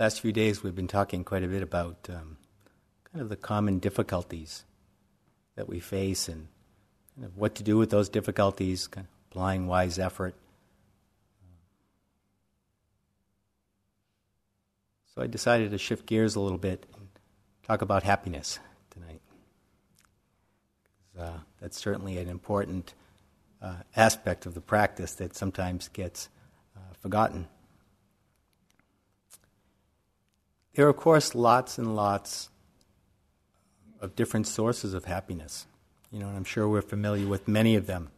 last few days we've been talking quite a bit about um, kind of the common difficulties that we face and kind of what to do with those difficulties, kind of applying wise effort. So I decided to shift gears a little bit and talk about happiness tonight. Uh, that's certainly an important uh, aspect of the practice that sometimes gets uh, forgotten. There are, of course, lots and lots of different sources of happiness. You know, and I'm sure we're familiar with many of them.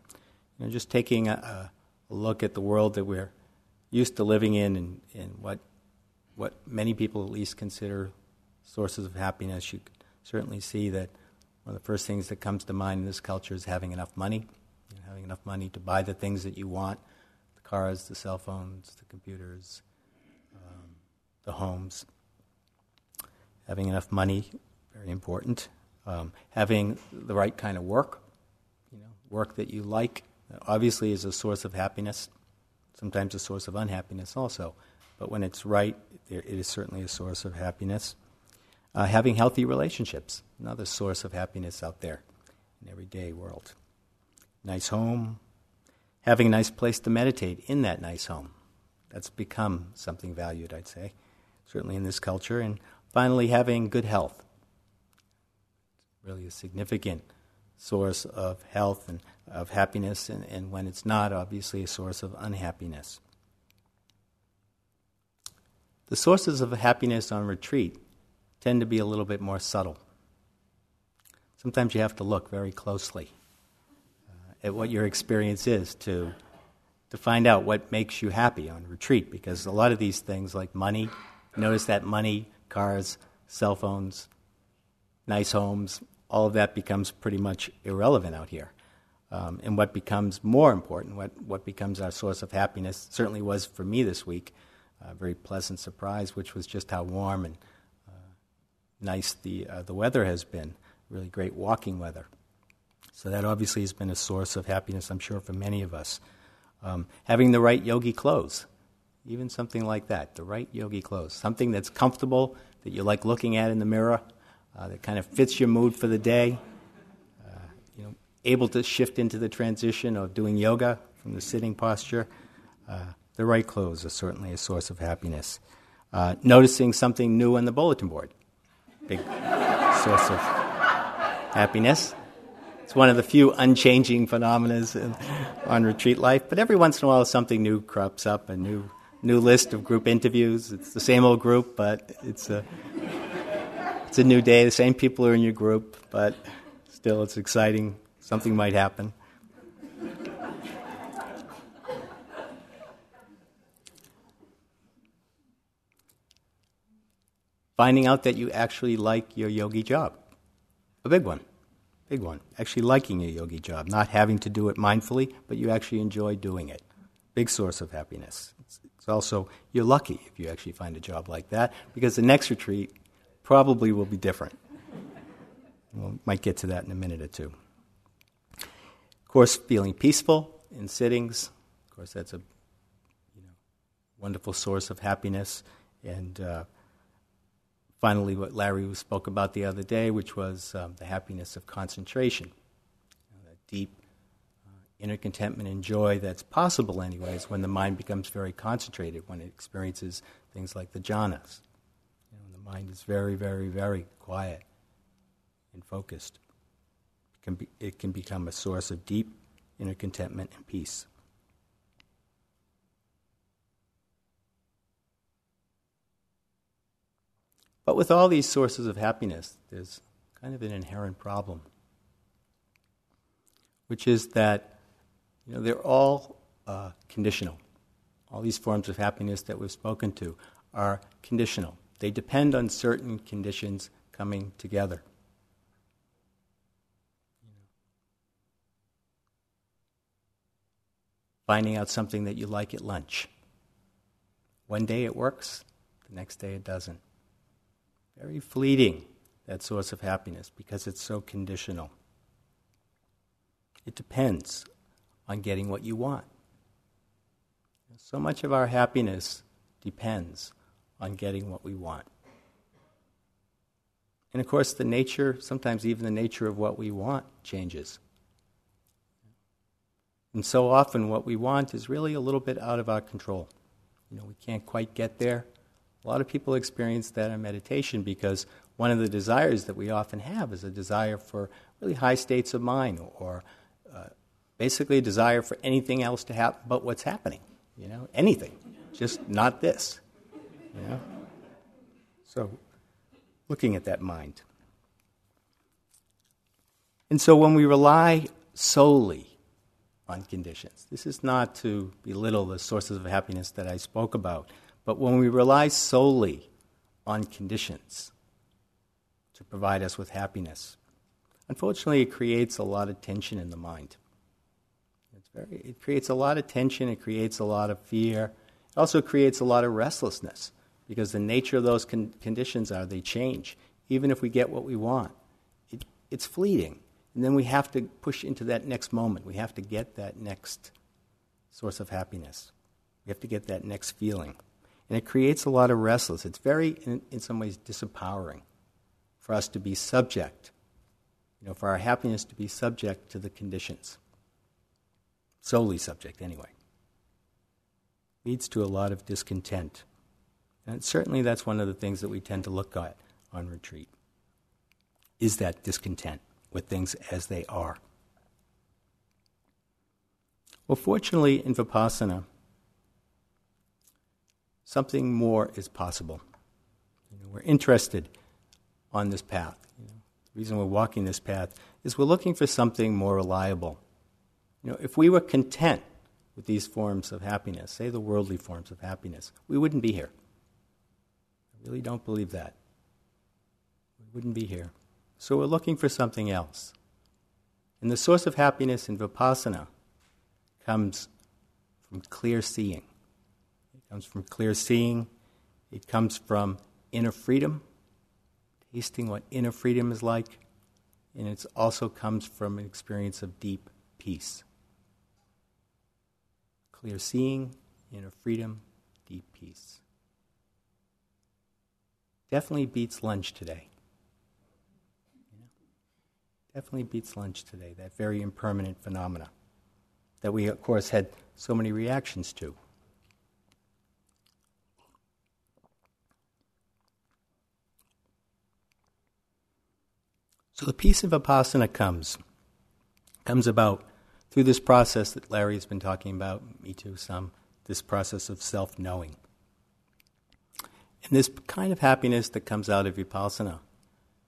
You know, just taking a, a look at the world that we're used to living in and, and what, what many people at least consider sources of happiness, you can certainly see that one of the first things that comes to mind in this culture is having enough money, you know, having enough money to buy the things that you want the cars, the cell phones, the computers, um, the homes having enough money, very important. Um, having the right kind of work, you know, work that you like, obviously is a source of happiness. Sometimes a source of unhappiness also, but when it's right, it is certainly a source of happiness. Uh, having healthy relationships, another source of happiness out there in everyday world. Nice home, having a nice place to meditate in that nice home. That's become something valued, I'd say, certainly in this culture. And Finally, having good health. Really a significant source of health and of happiness, and, and when it's not, obviously, a source of unhappiness. The sources of happiness on retreat tend to be a little bit more subtle. Sometimes you have to look very closely uh, at what your experience is to, to find out what makes you happy on retreat, because a lot of these things, like money, notice that money cars, cell phones, nice homes, all of that becomes pretty much irrelevant out here. Um, and what becomes more important, what, what becomes our source of happiness, certainly was for me this week, a very pleasant surprise, which was just how warm and uh, nice the, uh, the weather has been. Really great walking weather. So that obviously has been a source of happiness, I'm sure, for many of us. Um, having the right yogi clothes even something like that, the right yogi clothes, something that's comfortable, that you like looking at in the mirror, uh, that kind of fits your mood for the day. Uh, you know, able to shift into the transition of doing yoga from the sitting posture. Uh, the right clothes are certainly a source of happiness. Uh, noticing something new on the bulletin board, big source of happiness. It's one of the few unchanging phenomena on retreat life, but every once in a while something new crops up, a new new list of group interviews. It's the same old group, but it's a it's a new day. The same people are in your group, but still, it's exciting. Something might happen. Finding out that you actually like your yogi job. A big one. Big one. Actually liking your yogi job, not having to do it mindfully, but you actually enjoy doing it. Big source of happiness. It's, also, you're lucky if you actually find a job like that, because the next retreat probably will be different. We might get to that in a minute or two. Of course, feeling peaceful in sittings. Of course, that's a you know, wonderful source of happiness. And uh, finally, what Larry spoke about the other day, which was um, the happiness of concentration, deep inner contentment and joy that's possible, anyways, when the mind becomes very concentrated, when it experiences things like the jhanas. You know, the mind is very, very, very quiet and focused. It can, be, it can become a source of deep inner contentment and peace. But with all these sources of happiness, there's kind of an inherent problem, which is that you know, they're all uh, conditional. All these forms of happiness that we've spoken to are conditional. They depend on certain conditions coming together. Finding out something that you like at lunch. One day it works, the next day it doesn't. Very fleeting, that source of happiness, because it's so conditional. It depends on getting what you want. So much of our happiness depends on getting what we want. And of course, the nature, sometimes even the nature of what we want, changes. And so often, what we want is really a little bit out of our control. You know, we can't quite get there. A lot of people experience that in meditation because one of the desires that we often have is a desire for really high states of mind or uh, basically a desire for anything else to happen but what's happening. You know, anything, just not this. You know? So, looking at that mind. And so, when we rely solely on conditions, this is not to belittle the sources of happiness that I spoke about, but when we rely solely on conditions to provide us with happiness, unfortunately, it creates a lot of tension in the mind. Very, it creates a lot of tension, it creates a lot of fear, it also creates a lot of restlessness because the nature of those con- conditions are they change. Even if we get what we want, it, it's fleeting. And then we have to push into that next moment. We have to get that next source of happiness. We have to get that next feeling. And it creates a lot of restlessness. It's very, in, in some ways, disempowering for us to be subject, you know, for our happiness to be subject to the conditions. Solely subject, anyway. Leads to a lot of discontent. And certainly that's one of the things that we tend to look at on retreat. Is that discontent with things as they are? Well, fortunately, in Vipassana, something more is possible. You know, we're interested on this path. You know, the reason we're walking this path is we're looking for something more reliable. You know, if we were content with these forms of happiness, say the worldly forms of happiness, we wouldn't be here I really don't believe that. We wouldn't be here. So we're looking for something else. And the source of happiness in Vipassana comes from clear seeing. It comes from clear seeing. It comes from inner freedom, tasting what inner freedom is like. And it also comes from an experience of deep peace. Clear seeing, inner freedom, deep peace definitely beats lunch today. Definitely beats lunch today, that very impermanent phenomena that we, of course, had so many reactions to. So the peace of Vipassana comes, comes about through this process that Larry has been talking about, me too, some, this process of self knowing. And this kind of happiness that comes out of vipassana,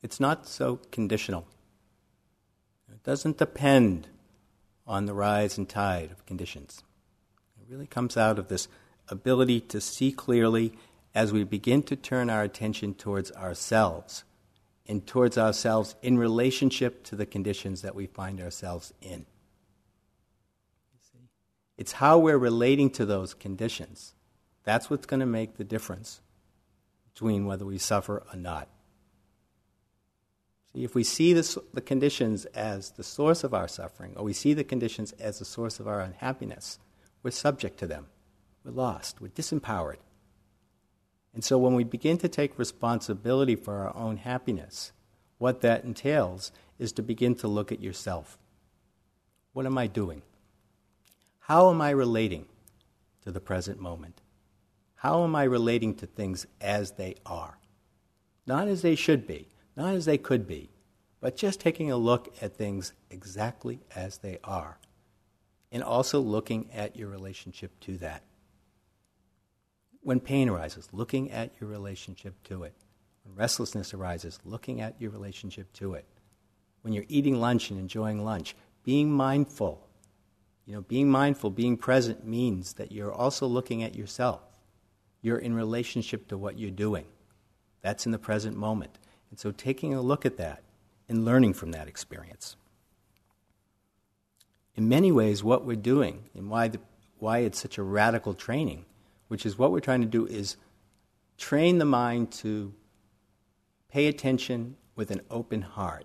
it's not so conditional. It doesn't depend on the rise and tide of conditions. It really comes out of this ability to see clearly as we begin to turn our attention towards ourselves and towards ourselves in relationship to the conditions that we find ourselves in. It's how we're relating to those conditions. That's what's going to make the difference between whether we suffer or not. See, if we see this, the conditions as the source of our suffering, or we see the conditions as the source of our unhappiness, we're subject to them. We're lost. We're disempowered. And so when we begin to take responsibility for our own happiness, what that entails is to begin to look at yourself. What am I doing? How am I relating to the present moment? How am I relating to things as they are? Not as they should be, not as they could be, but just taking a look at things exactly as they are. And also looking at your relationship to that. When pain arises, looking at your relationship to it. When restlessness arises, looking at your relationship to it. When you're eating lunch and enjoying lunch, being mindful. You know, being mindful, being present means that you're also looking at yourself you're in relationship to what you're doing. That's in the present moment. And so taking a look at that and learning from that experience. In many ways, what we're doing and why, the, why it's such a radical training, which is what we're trying to do, is train the mind to pay attention with an open heart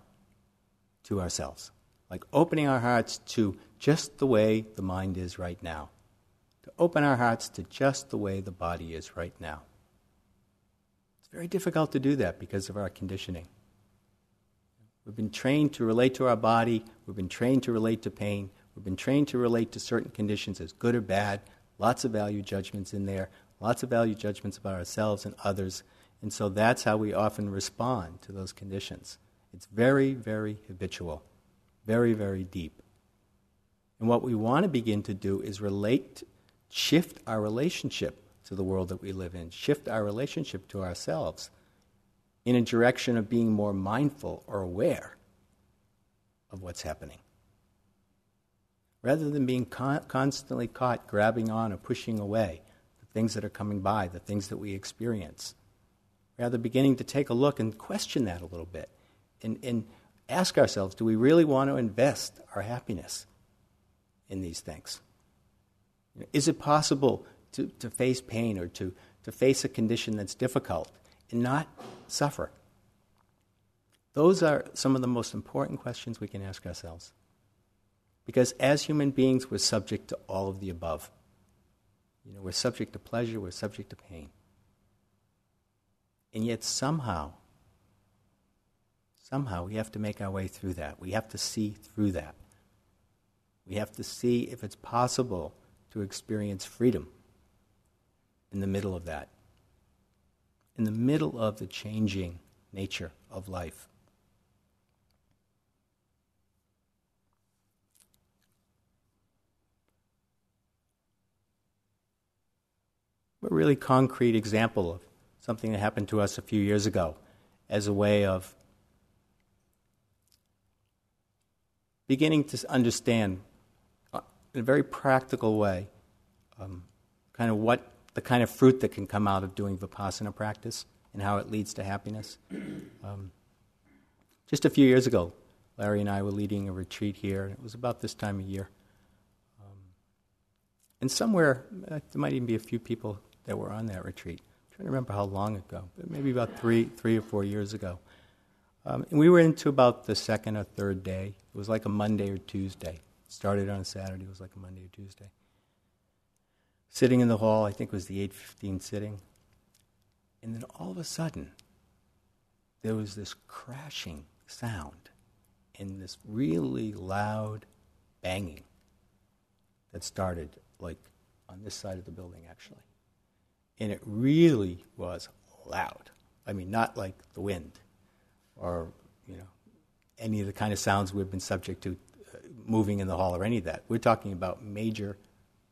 to ourselves. Like opening our hearts to just the way the mind is right now to open our hearts to just the way the body is right now. It's very difficult to do that because of our conditioning. We've been trained to relate to our body, we've been trained to relate to pain, we've been trained to relate to certain conditions as good or bad, lots of value judgments in there, lots of value judgments about ourselves and others. And so that's how we often respond to those conditions. It's very, very habitual, very, very deep. And what we want to begin to do is relate, shift our relationship to the world that we live in, shift our relationship to ourselves in a direction of being more mindful or aware of what's happening. Rather than being con- constantly caught grabbing on or pushing away the things that are coming by, the things that we experience. Rather, beginning to take a look and question that a little bit and, and ask ourselves do we really want to invest our happiness in these things? Is it possible to, to face pain or to, to face a condition that's difficult and not suffer? Those are some of the most important questions we can ask ourselves. Because as human beings, we're subject to all of the above. You know, we're subject to pleasure, we're subject to pain. And yet somehow, somehow we have to make our way through that. We have to see through that. We have to see if it's possible to experience freedom in the middle of that, in the middle of the changing nature of life. A really concrete example of something that happened to us a few years ago as a way of beginning to understand in a very practical way um, kind of what the kind of fruit that can come out of doing vipassana practice and how it leads to happiness. Um, just a few years ago, Larry and I were leading a retreat here, and it was about this time of year. Um, and somewhere, uh, there might even be a few people that were on that retreat. I'm trying to remember how long ago, but maybe about three, three or four years ago. Um, and we were into about the second or third day. It was like a Monday or Tuesday. Started on a Saturday. It was like a Monday or Tuesday sitting in the hall, I think it was the 815 sitting. And then all of a sudden, there was this crashing sound and this really loud banging that started like on this side of the building actually. And it really was loud. I mean, not like the wind or, you know, any of the kind of sounds we've been subject to moving in the hall or any of that. We're talking about major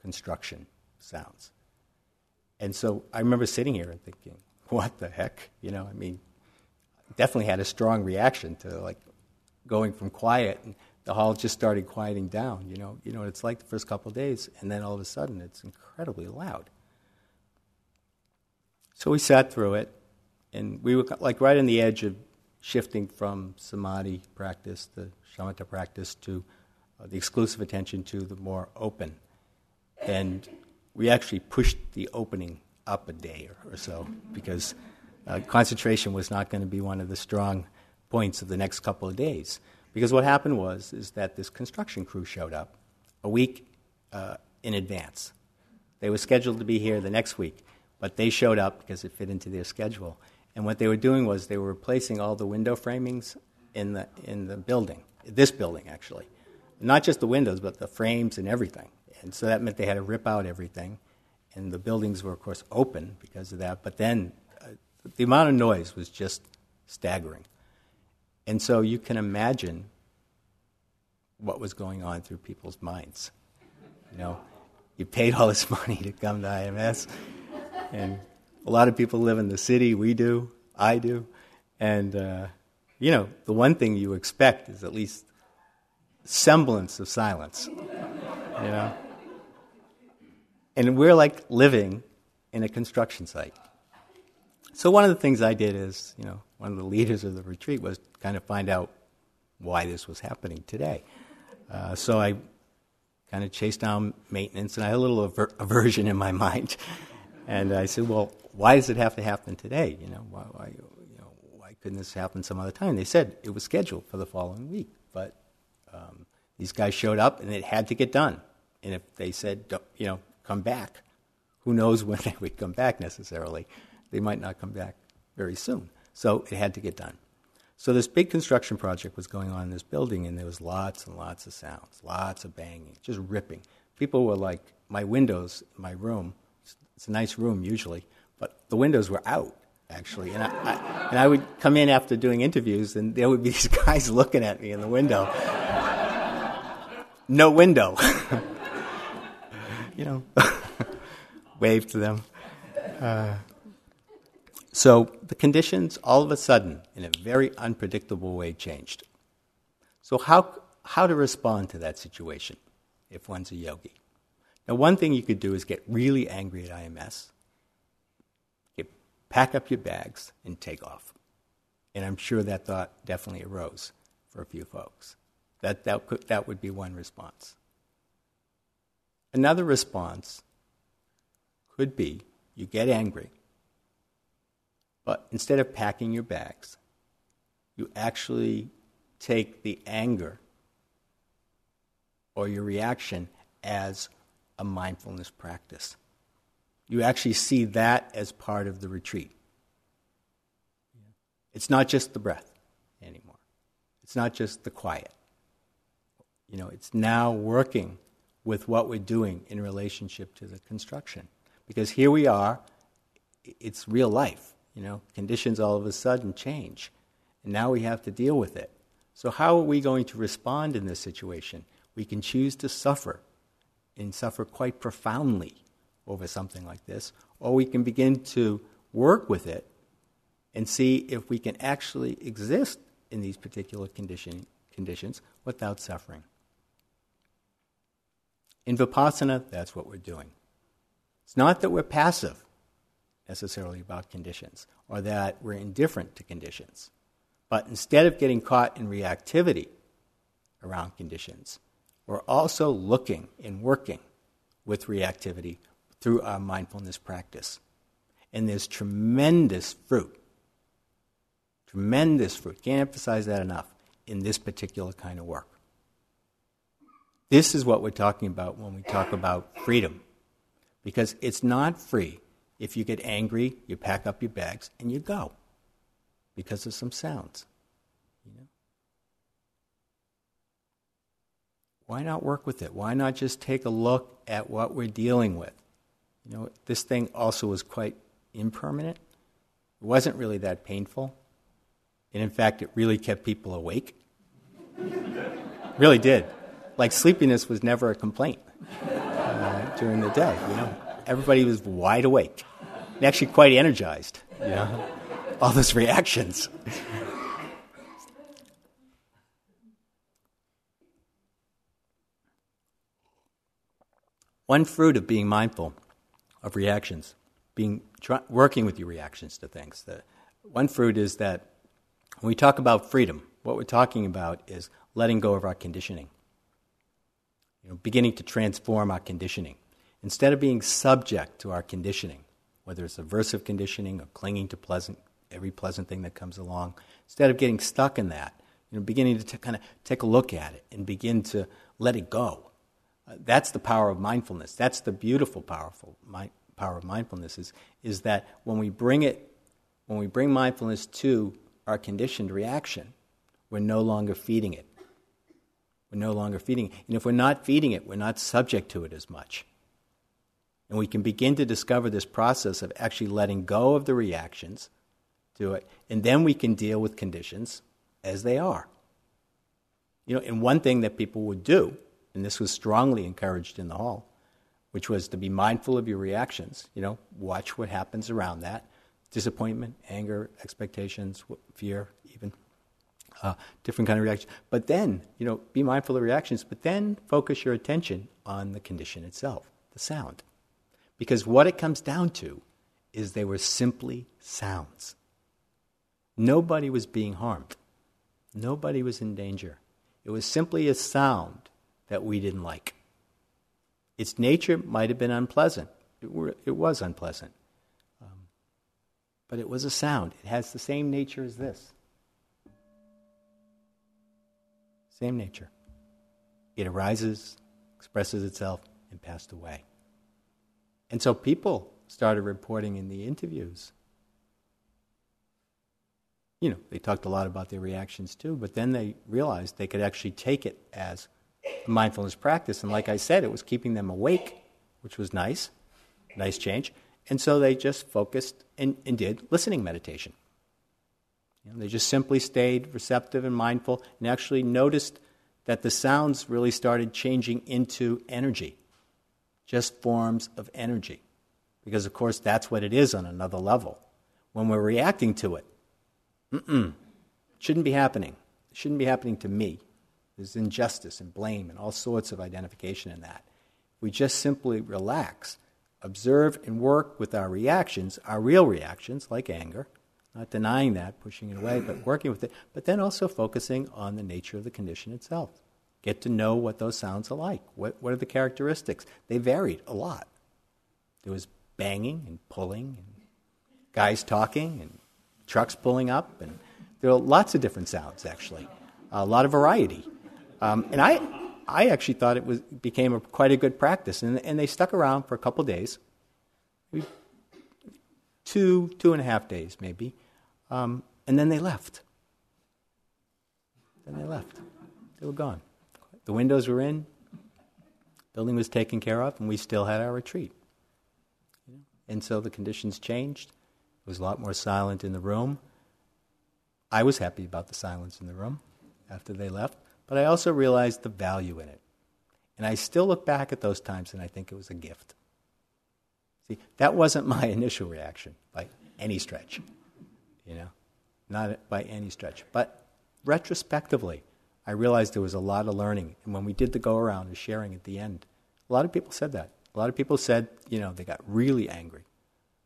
construction sounds. And so I remember sitting here and thinking, what the heck? You know, I mean, definitely had a strong reaction to like going from quiet and the hall just started quieting down. You know, you know what it's like the first couple of days, and then all of a sudden it's incredibly loud. So we sat through it, and we were like right on the edge of shifting from samadhi practice, the shamatha practice, to the exclusive attention to the more open. And we actually pushed the opening up a day or, or so because uh, concentration was not going to be one of the strong points of the next couple of days. Because what happened was is that this construction crew showed up a week uh, in advance. They were scheduled to be here the next week, but they showed up because it fit into their schedule. And what they were doing was they were replacing all the window framings in the in the building, this building actually, not just the windows, but the frames and everything. And so that meant they had to rip out everything. And the buildings were, of course, open because of that. But then uh, the amount of noise was just staggering. And so you can imagine what was going on through people's minds. You know, you paid all this money to come to IMS, and a lot of people live in the city. We do, I do, and uh, you know, the one thing you expect is at least semblance of silence. You know, and we're like living in a construction site. So one of the things I did is, you know, one of the leaders of the retreat was kind of find out why this was happening today. Uh, so I kind of chased down maintenance, and I had a little aver- aversion in my mind. And I said, "Well, why does it have to happen today? You know, why, why, you know, why couldn't this happen some other time?" They said it was scheduled for the following week, but um, these guys showed up, and it had to get done. And if they said, you know, come back. Who knows when they would come back necessarily? They might not come back very soon. So it had to get done. So this big construction project was going on in this building, and there was lots and lots of sounds, lots of banging, just ripping. People were like, my windows, my room, it's a nice room usually, but the windows were out actually, and I, I, and I would come in after doing interviews, and there would be these guys looking at me in the window. No window. you know, wave to them. Uh, so the conditions all of a sudden, in a very unpredictable way, changed. So, how, how to respond to that situation if one's a yogi? Now, one thing you could do is get really angry at IMS, get, pack up your bags, and take off. And I'm sure that thought definitely arose for a few folks. That, that, could, that would be one response. Another response could be you get angry, but instead of packing your bags, you actually take the anger or your reaction as a mindfulness practice. You actually see that as part of the retreat. It's not just the breath anymore, it's not just the quiet. You know, it's now working with what we're doing in relationship to the construction. Because here we are, it's real life. You know, conditions all of a sudden change. And now we have to deal with it. So, how are we going to respond in this situation? We can choose to suffer and suffer quite profoundly over something like this, or we can begin to work with it and see if we can actually exist in these particular condition, conditions without suffering. In Vipassana, that's what we're doing. It's not that we're passive necessarily about conditions or that we're indifferent to conditions. But instead of getting caught in reactivity around conditions, we're also looking and working with reactivity through our mindfulness practice. And there's tremendous fruit, tremendous fruit, can't emphasize that enough, in this particular kind of work. This is what we're talking about when we talk about freedom. Because it's not free if you get angry, you pack up your bags and you go because of some sounds. You know? Why not work with it? Why not just take a look at what we're dealing with? You know, this thing also was quite impermanent. It wasn't really that painful. And in fact, it really kept people awake. really did. Like sleepiness was never a complaint uh, during the day, you know everybody was wide awake and actually quite energized. You know? All those reactions. One fruit of being mindful of reactions, being try, working with your reactions to things. The, one fruit is that when we talk about freedom, what we're talking about is letting go of our conditioning. You know, beginning to transform our conditioning. Instead of being subject to our conditioning, whether it's aversive conditioning or clinging to pleasant, every pleasant thing that comes along, instead of getting stuck in that, you know, beginning to t- kind of take a look at it and begin to let it go. Uh, that's the power of mindfulness. That's the beautiful, powerful power of mindfulness is, is that when we bring it, when we bring mindfulness to our conditioned reaction, we're no longer feeding it. We're no longer feeding. And if we're not feeding it, we're not subject to it as much. And we can begin to discover this process of actually letting go of the reactions to it, and then we can deal with conditions as they are. You know, and one thing that people would do, and this was strongly encouraged in the hall, which was to be mindful of your reactions. You know, watch what happens around that disappointment, anger, expectations, fear, even. Uh, different kind of reactions. But then, you know, be mindful of reactions, but then focus your attention on the condition itself, the sound. Because what it comes down to is they were simply sounds. Nobody was being harmed, nobody was in danger. It was simply a sound that we didn't like. Its nature might have been unpleasant, it, were, it was unpleasant. Um, but it was a sound, it has the same nature as this. Same nature. It arises, expresses itself, and passed away. And so people started reporting in the interviews you know, they talked a lot about their reactions too, but then they realized they could actually take it as a mindfulness practice. And like I said, it was keeping them awake, which was nice, nice change. And so they just focused and, and did listening meditation. You know, they just simply stayed receptive and mindful and actually noticed that the sounds really started changing into energy, just forms of energy. Because, of course, that's what it is on another level. When we're reacting to it, mm-mm, shouldn't be happening. It shouldn't be happening to me. There's injustice and blame and all sorts of identification in that. We just simply relax, observe, and work with our reactions, our real reactions, like anger, not denying that, pushing it away, but working with it, but then also focusing on the nature of the condition itself. Get to know what those sounds are like. What, what are the characteristics? They varied a lot. There was banging and pulling, and guys talking, and trucks pulling up, and there were lots of different sounds, actually. A lot of variety. Um, and I, I actually thought it was, became a, quite a good practice, and, and they stuck around for a couple days, two, two and a half days maybe. Um, and then they left. Then they left. They were gone. The windows were in, building was taken care of, and we still had our retreat. And so the conditions changed. It was a lot more silent in the room. I was happy about the silence in the room after they left, but I also realized the value in it. And I still look back at those times and I think it was a gift. See, that wasn't my initial reaction by any stretch you know, not by any stretch. But retrospectively, I realized there was a lot of learning. And when we did the go around and sharing at the end, a lot of people said that. A lot of people said, you know, they got really angry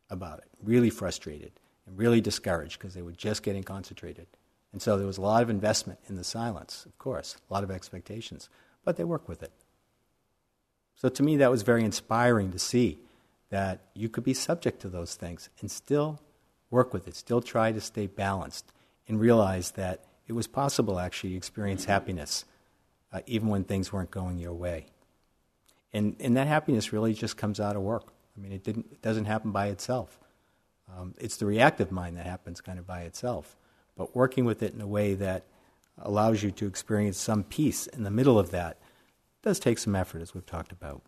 about it, really frustrated, and really discouraged because they were just getting concentrated. And so there was a lot of investment in the silence, of course, a lot of expectations, but they work with it. So to me, that was very inspiring to see that you could be subject to those things and still work with it, still try to stay balanced, and realize that it was possible actually to experience happiness uh, even when things weren't going your way. And, and that happiness really just comes out of work. I mean, it, didn't, it doesn't happen by itself. Um, it's the reactive mind that happens kind of by itself. But working with it in a way that allows you to experience some peace in the middle of that does take some effort, as we've talked about.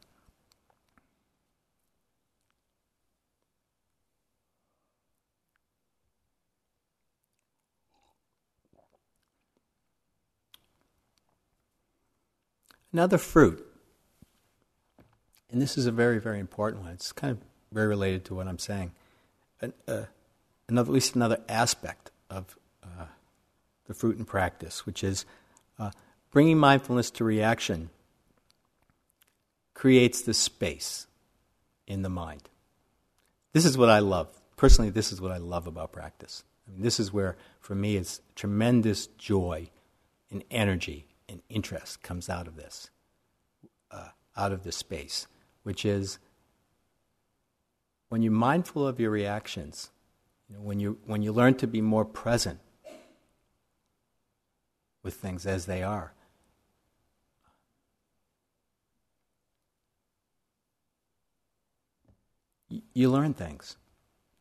Another fruit, and this is a very, very important one. It's kind of very related to what I'm saying. An, uh, another, at least another aspect of uh, the fruit in practice, which is uh, bringing mindfulness to reaction creates the space in the mind. This is what I love. Personally, this is what I love about practice. I mean, this is where, for me, it's tremendous joy and energy and interest comes out of this, uh, out of this space, which is when you're mindful of your reactions, you know, when, you, when you learn to be more present with things as they are. You learn things.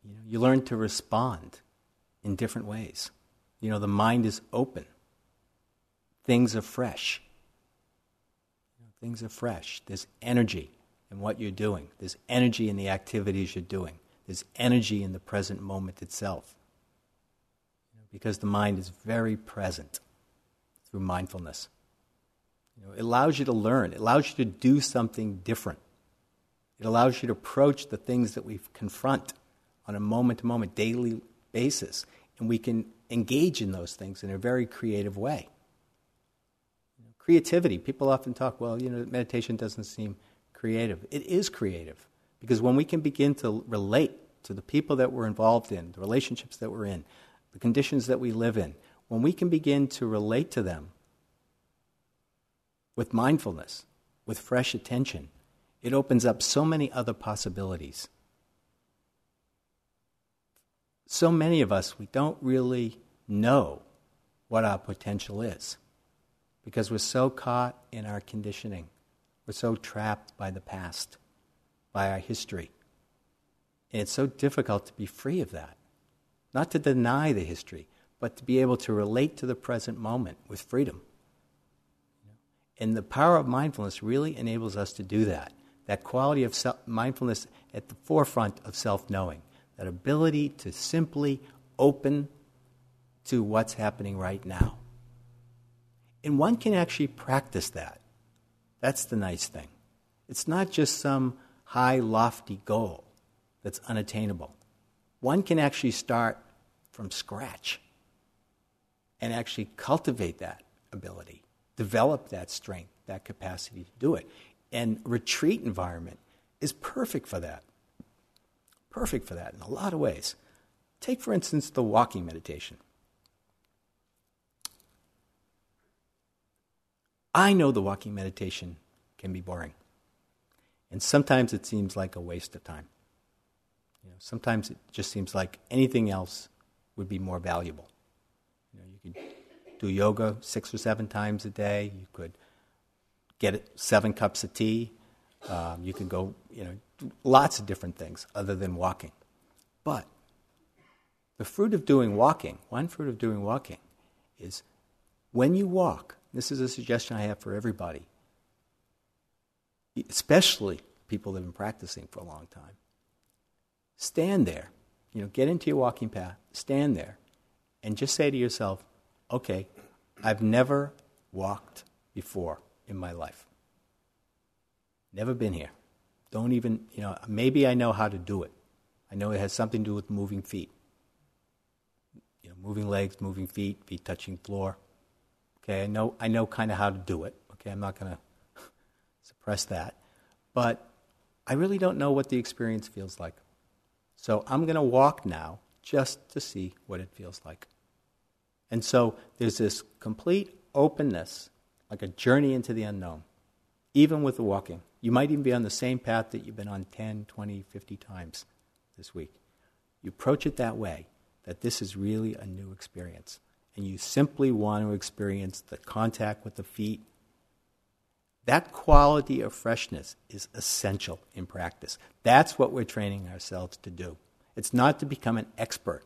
You, know, you learn to respond in different ways. You know, the mind is open things are fresh. things are fresh. There's energy in what you're doing, there's energy in the activities you're doing, there's energy in the present moment itself. because the mind is very present through mindfulness. You know, it allows you to learn, it allows you to do something different. It allows you to approach the things that we confront on a moment to moment, daily basis. And we can engage in those things in a very creative way. Creativity. People often talk, well, you know, meditation doesn't seem creative. It is creative because when we can begin to relate to the people that we're involved in, the relationships that we're in, the conditions that we live in, when we can begin to relate to them with mindfulness, with fresh attention, it opens up so many other possibilities. So many of us, we don't really know what our potential is because we're so caught in our conditioning. We're so trapped by the past, by our history. And it's so difficult to be free of that. Not to deny the history, but to be able to relate to the present moment with freedom. And the power of mindfulness really enables us to do that. That quality of self- mindfulness at the forefront of self knowing, that ability to simply open to what's happening right now. And one can actually practice that. That's the nice thing. It's not just some high, lofty goal that's unattainable. One can actually start from scratch and actually cultivate that ability, develop that strength, that capacity to do it. And retreat environment is perfect for that. Perfect for that in a lot of ways. Take, for instance, the walking meditation. I know the walking meditation can be boring. And sometimes it seems like a waste of time. You know, sometimes it just seems like anything else would be more valuable. You know, you could do yoga six or seven times a day. You could get seven cups of tea. Um, you can go, you know, lots of different things other than walking. But the fruit of doing walking, one fruit of doing walking, is when you walk, this is a suggestion I have for everybody, especially people that have been practicing for a long time. Stand there, you know, get into your walking path, stand there, and just say to yourself, okay, I've never walked before in my life. Never been here. Don't even, you know, maybe I know how to do it. I know it has something to do with moving feet. You know, moving legs, moving feet, feet touching floor. Okay, I know, I know kind of how to do it. Okay, I'm not going to suppress that. But I really don't know what the experience feels like. So I'm going to walk now just to see what it feels like. And so there's this complete openness, like a journey into the unknown, even with the walking. You might even be on the same path that you've been on 10, 20, 50 times this week. You approach it that way, that this is really a new experience and you simply want to experience the contact with the feet, that quality of freshness is essential in practice. That's what we're training ourselves to do. It's not to become an expert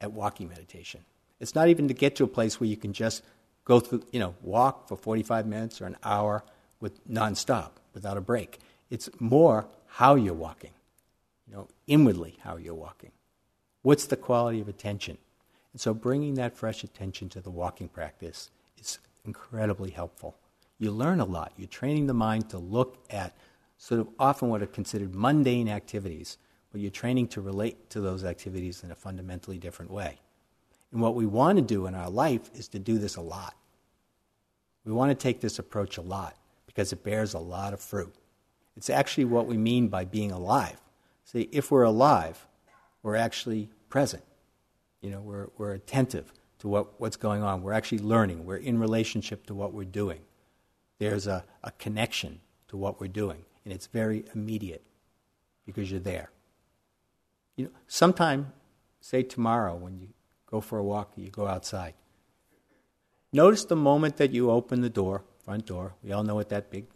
at walking meditation. It's not even to get to a place where you can just go through, you know, walk for 45 minutes or an hour with nonstop without a break. It's more how you're walking, you know, inwardly how you're walking. What's the quality of attention? And so bringing that fresh attention to the walking practice is incredibly helpful. You learn a lot. You're training the mind to look at sort of often what are considered mundane activities, but you're training to relate to those activities in a fundamentally different way. And what we want to do in our life is to do this a lot. We want to take this approach a lot because it bears a lot of fruit. It's actually what we mean by being alive. See, if we're alive, we're actually present. You know, we're, we're attentive to what, what's going on. We're actually learning. We're in relationship to what we're doing. There's a, a connection to what we're doing, and it's very immediate because you're there. You know, sometime, say tomorrow, when you go for a walk, you go outside. Notice the moment that you open the door, front door. We all know what that big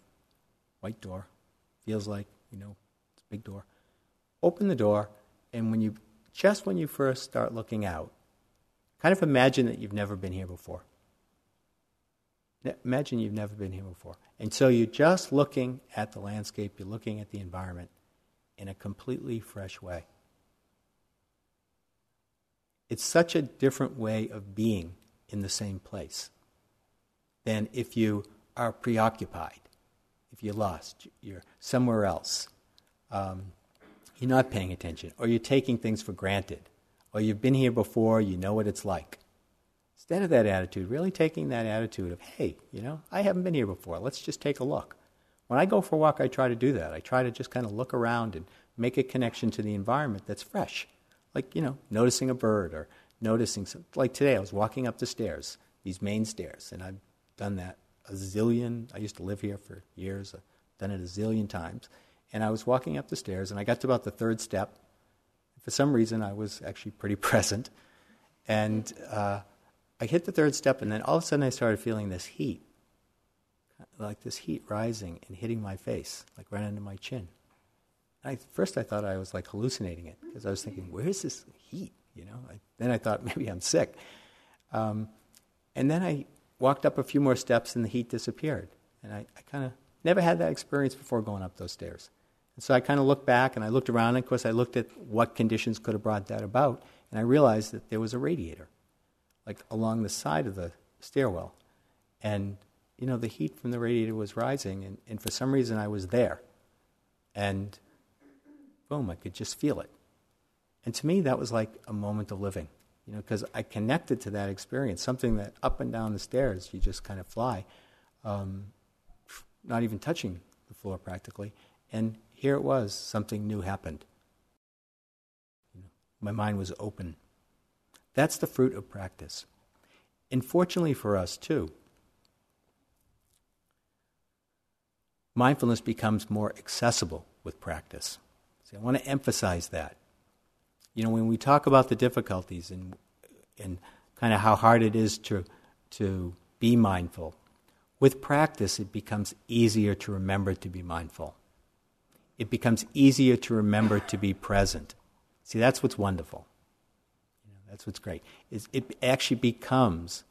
white door feels like. You know, it's a big door. Open the door, and when you just when you first start looking out, kind of imagine that you've never been here before. Imagine you've never been here before. And so you're just looking at the landscape, you're looking at the environment in a completely fresh way. It's such a different way of being in the same place than if you are preoccupied, if you're lost, you're somewhere else. Um, you're not paying attention, or you're taking things for granted, or you've been here before, you know what it's like. Instead of that attitude, really taking that attitude of, hey, you know, I haven't been here before, let's just take a look. When I go for a walk, I try to do that. I try to just kind of look around and make a connection to the environment that's fresh. Like, you know, noticing a bird or noticing, some, like today, I was walking up the stairs, these main stairs, and I've done that a zillion. I used to live here for years, I've done it a zillion times. And I was walking up the stairs, and I got to about the third step. For some reason, I was actually pretty present. And uh, I hit the third step, and then all of a sudden, I started feeling this heat like this heat rising and hitting my face, like right under my chin. I, first, I thought I was like hallucinating it because I was thinking, "Where's this heat?" You know. I, then I thought maybe I'm sick, Um, and then I walked up a few more steps and the heat disappeared. And I, I kind of never had that experience before going up those stairs. And so I kind of looked back and I looked around, and of course, I looked at what conditions could have brought that about, and I realized that there was a radiator, like along the side of the stairwell. And, you know, the heat from the radiator was rising, and, and for some reason I was there. And boom, I could just feel it. And to me, that was like a moment of living, you know, because I connected to that experience, something that up and down the stairs, you just kind of fly, um, not even touching the floor practically. And here it was, something new happened. My mind was open. That's the fruit of practice. And fortunately for us, too, mindfulness becomes more accessible with practice. See, I want to emphasize that. You know, when we talk about the difficulties and, and kind of how hard it is to, to be mindful, with practice it becomes easier to remember to be mindful. It becomes easier to remember to be present. See, that's what's wonderful. That's what's great. Is it actually becomes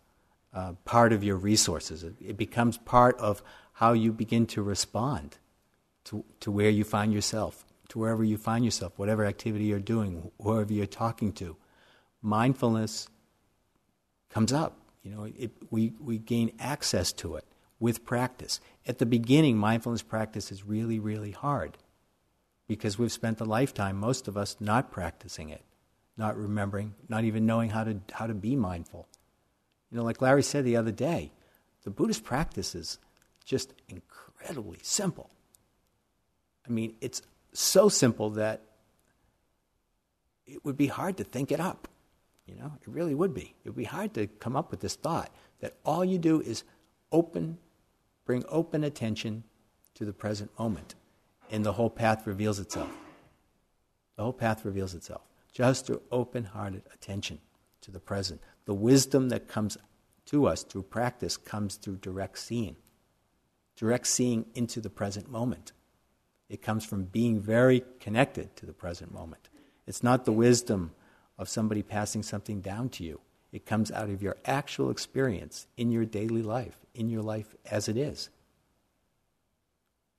uh, part of your resources. It, it, becomes part of how you begin to respond to, to where you find yourself, to wherever you find yourself, whatever activity you're doing, whoever you're talking to. Mindfulness comes up. You know, it, we, we gain access to it with practice. At the beginning, mindfulness practice is really, really hard because we've spent a lifetime, most of us, not practicing it, not remembering, not even knowing how to, how to be mindful. You know, like Larry said the other day, the Buddhist practice is just incredibly simple. I mean, it's so simple that it would be hard to think it up. You know, it really would be. It would be hard to come up with this thought that all you do is open, bring open attention to the present moment and the whole path reveals itself. The whole path reveals itself. Just through open hearted attention to the present. The wisdom that comes to us through practice comes through direct seeing. Direct seeing into the present moment. It comes from being very connected to the present moment. It's not the wisdom of somebody passing something down to you. It comes out of your actual experience in your daily life, in your life as it is.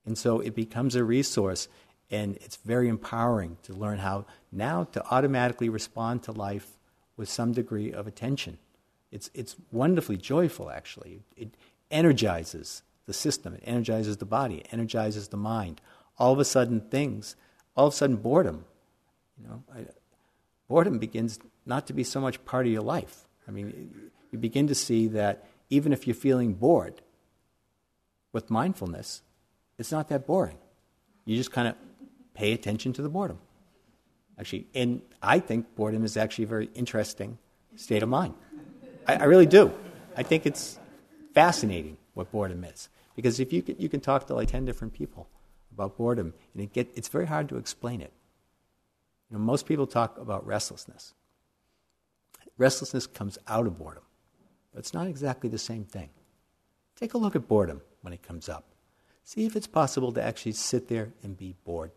And so it becomes a resource, and it's very empowering to learn how now to automatically respond to life with some degree of attention. It's, it's wonderfully joyful, actually. It energizes the system, it energizes the body, it energizes the mind. All of a sudden, things, all of a sudden, boredom, you know, I, boredom begins not to be so much part of your life. I mean, you begin to see that even if you're feeling bored, with mindfulness, it's not that boring. You just kind of pay attention to the boredom. Actually, and I think boredom is actually a very interesting state of mind. I, I really do. I think it's fascinating what boredom is. Because if you can, you can talk to like 10 different people about boredom, and it get, it's very hard to explain it. You know, most people talk about restlessness. Restlessness comes out of boredom, but it's not exactly the same thing. Take a look at boredom when it comes up. See if it's possible to actually sit there and be bored.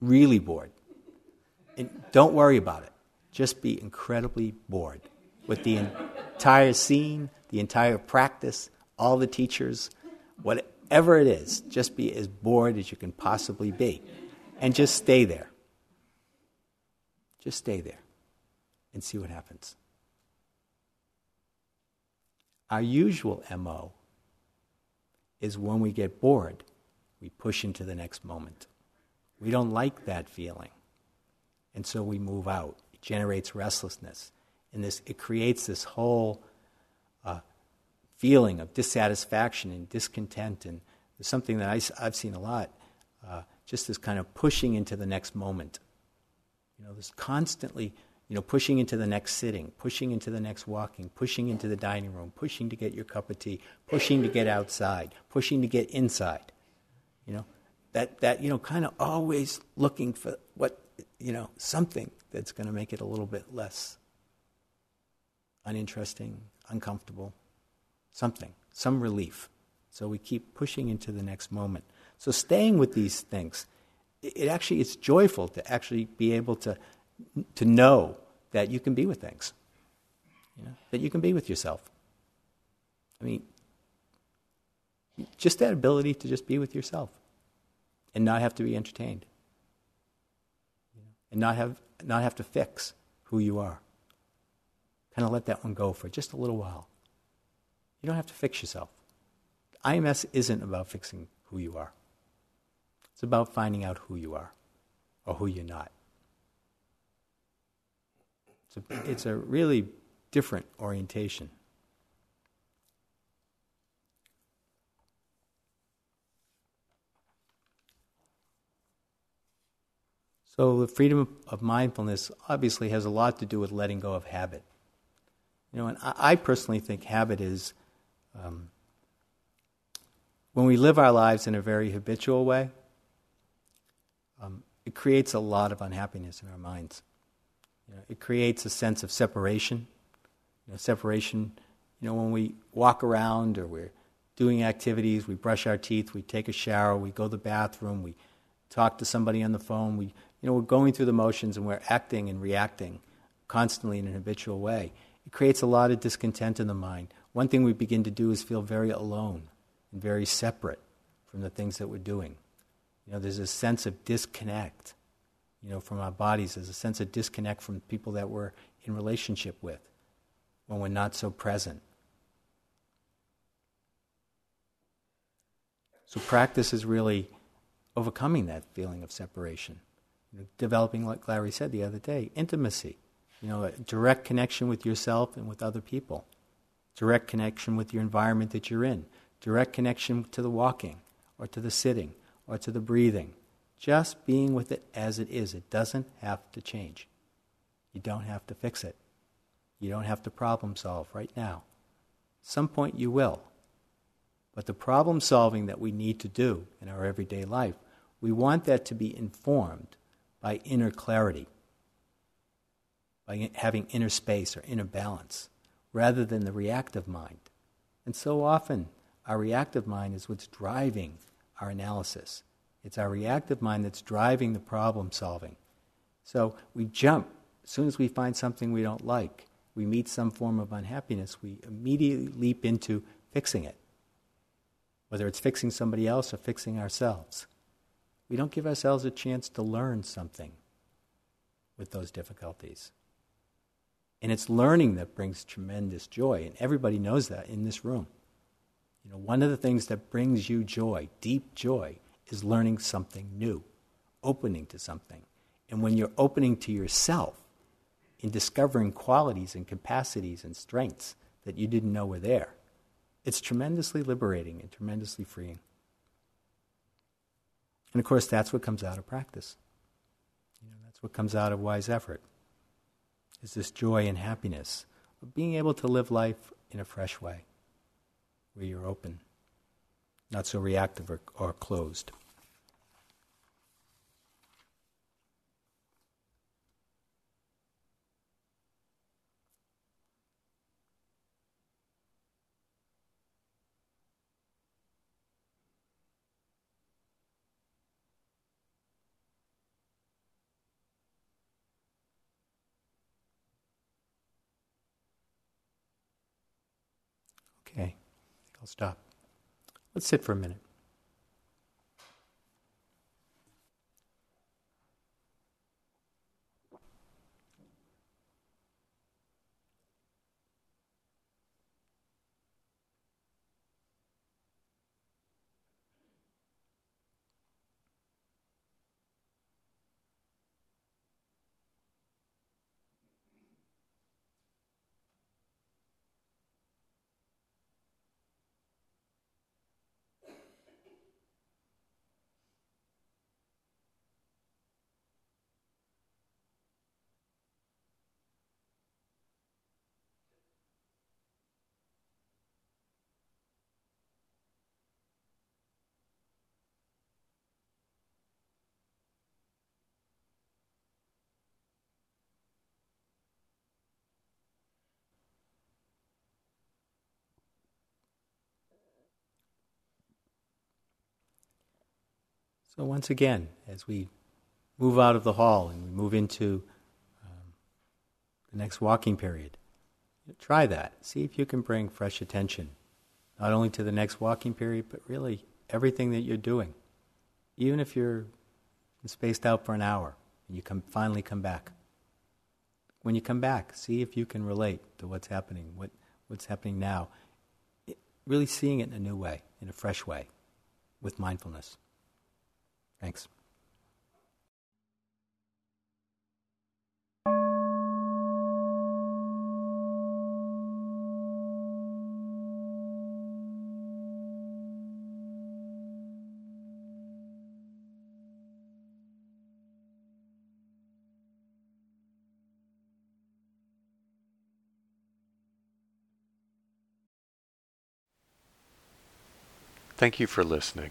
Really bored. And don't worry about it. Just be incredibly bored with the entire scene, the entire practice, all the teachers, whatever it is. Just be as bored as you can possibly be. And just stay there. Just stay there and see what happens. Our usual MO is when we get bored, we push into the next moment. We don't like that feeling. And so we move out. It generates restlessness. And this, it creates this whole uh, feeling of dissatisfaction and discontent. And there's something that I, have seen a lot uh, just this kind of pushing into the next moment. You know, this constantly you know, pushing into the next sitting, pushing into the next walking, pushing into the dining room, pushing to get your cup of tea, pushing to get outside, pushing to get inside. You know, that, that you know, kind of always looking for what, you know, something that's going to make it a little bit less uninteresting, uncomfortable, something, some relief. So we keep pushing into the next moment. So staying with these things, it, actually, it's joyful to actually be able to to know that you can be with things. You know, that you can be with yourself. I mean, just that ability to just be with yourself and not have to be entertained. And not have, not have to fix who you are. Kind of let that one go for just a little while. You don't have to fix yourself. IMS isn't about fixing who you are. It's about finding out who you are or who you're not. It's a, it's a really different orientation. So, the freedom of mindfulness obviously has a lot to do with letting go of habit. You know, and I, personally think habit is um, when we live our lives in a very habitual way, um, it creates a lot of unhappiness in our minds. You know, it creates a sense of separation. You know, separation, you know, when we walk around or we're doing activities, we brush our teeth, we take a shower, we go to the bathroom, we talk to somebody on the phone, we you know, we're going through the motions and we're acting and reacting constantly in an habitual way. It creates a lot of discontent in the mind. One thing we begin to do is feel very alone and very separate from the things that we're doing. You know, there's a sense of disconnect, you know, from our bodies. There's a sense of disconnect from people that we're in relationship with when we're not so present. So practice is really overcoming that feeling of separation you know, developing, like Larry said the other day, intimacy. You know, a direct connection with yourself and with other people. Direct connection with your environment that you're in. Direct connection to the walking, or to the sitting, or to the breathing. Just being with it as it is. It doesn't have to change. You don't have to fix it. You don't have to problem solve right now. some point you will. But the problem solving that we need to do in our everyday life, we want that to be informed by inner clarity, by having inner space or inner balance, rather than the reactive mind. And so often, our reactive mind is what's driving our analysis. It's our reactive mind that's driving the problem solving. So we jump. As soon as we find something we don't like, we meet some form of unhappiness, we immediately leap into fixing it. Whether it's fixing somebody else or fixing ourselves. We don't give ourselves a chance to learn something with those difficulties. And it's learning that brings tremendous joy, and everybody knows that in this room. You know, one of the things that brings you joy, deep joy, is learning something new, opening to something. And when you're opening to yourself, in discovering qualities and capacities and strengths that you didn't know were there, it's tremendously liberating and tremendously freeing. And of course, that's what comes out of practice. You know, that's what comes out of wise effort. Is this joy and happiness of being able to live life in a fresh way, where you're open, not so reactive or, or closed. Okay, I'll stop. Let's sit for a minute. So, once again, as we move out of the hall and we move into um, the next walking period, Try that. See if you can bring fresh attention, not only to the next walking period, but really everything that you're doing. Even if you're spaced out for an hour and you come, finally come back. When you come back, see if you can relate to what's happening, what, what's happening now. It, really seeing it in a new way, in a fresh way, with mindfulness. Thanks. Thank you for listening.